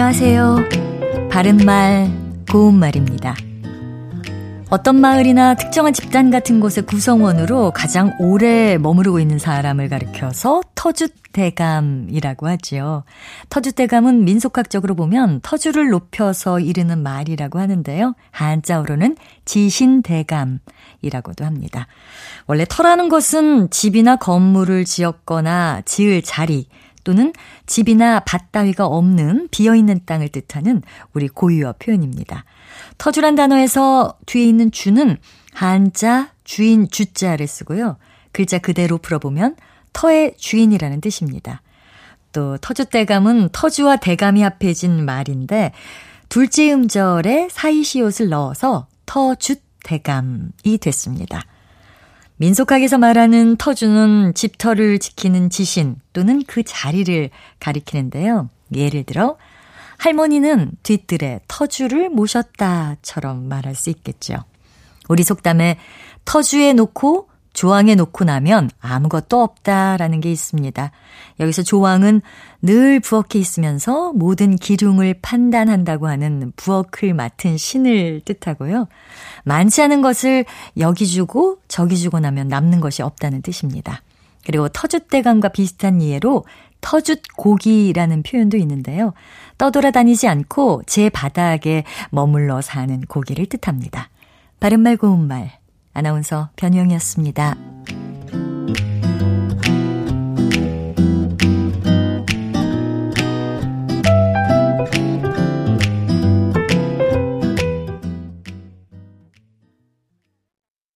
안녕하세요. 바른말, 고운말입니다. 어떤 마을이나 특정한 집단 같은 곳의 구성원으로 가장 오래 머무르고 있는 사람을 가리켜서 터줏대감이라고 하지요. 터줏대감은 민속학적으로 보면 터주를 높여서 이르는 말이라고 하는데요. 한자어로는 지신대감이라고도 합니다. 원래 터라는 것은 집이나 건물을 지었거나 지을 자리, 또는 집이나 밭 따위가 없는 비어있는 땅을 뜻하는 우리 고유어 표현입니다. 터주란 단어에서 뒤에 있는 주는 한자 주인 주자를 쓰고요. 글자 그대로 풀어보면 터의 주인이라는 뜻입니다. 또 터주대감은 터주와 대감이 합해진 말인데 둘째 음절에 사이시옷을 넣어서 터주대감이 됐습니다. 민속학에서 말하는 터주는 집터를 지키는 지신 또는 그 자리를 가리키는데요. 예를 들어 할머니는 뒤뜰에 터주를 모셨다처럼 말할 수 있겠죠. 우리 속담에 터주에 놓고 조항에 놓고 나면 아무것도 없다라는 게 있습니다. 여기서 조항은 늘 부엌에 있으면서 모든 기둥을 판단한다고 하는 부엌을 맡은 신을 뜻하고요. 많지 않은 것을 여기 주고 저기 주고 나면 남는 것이 없다는 뜻입니다. 그리고 터줏대감과 비슷한 이해로 터줏고기라는 표현도 있는데요. 떠돌아다니지 않고 제 바닥에 머물러 사는 고기를 뜻합니다. 바른말 고운말 아나운서 변희영이었습니다.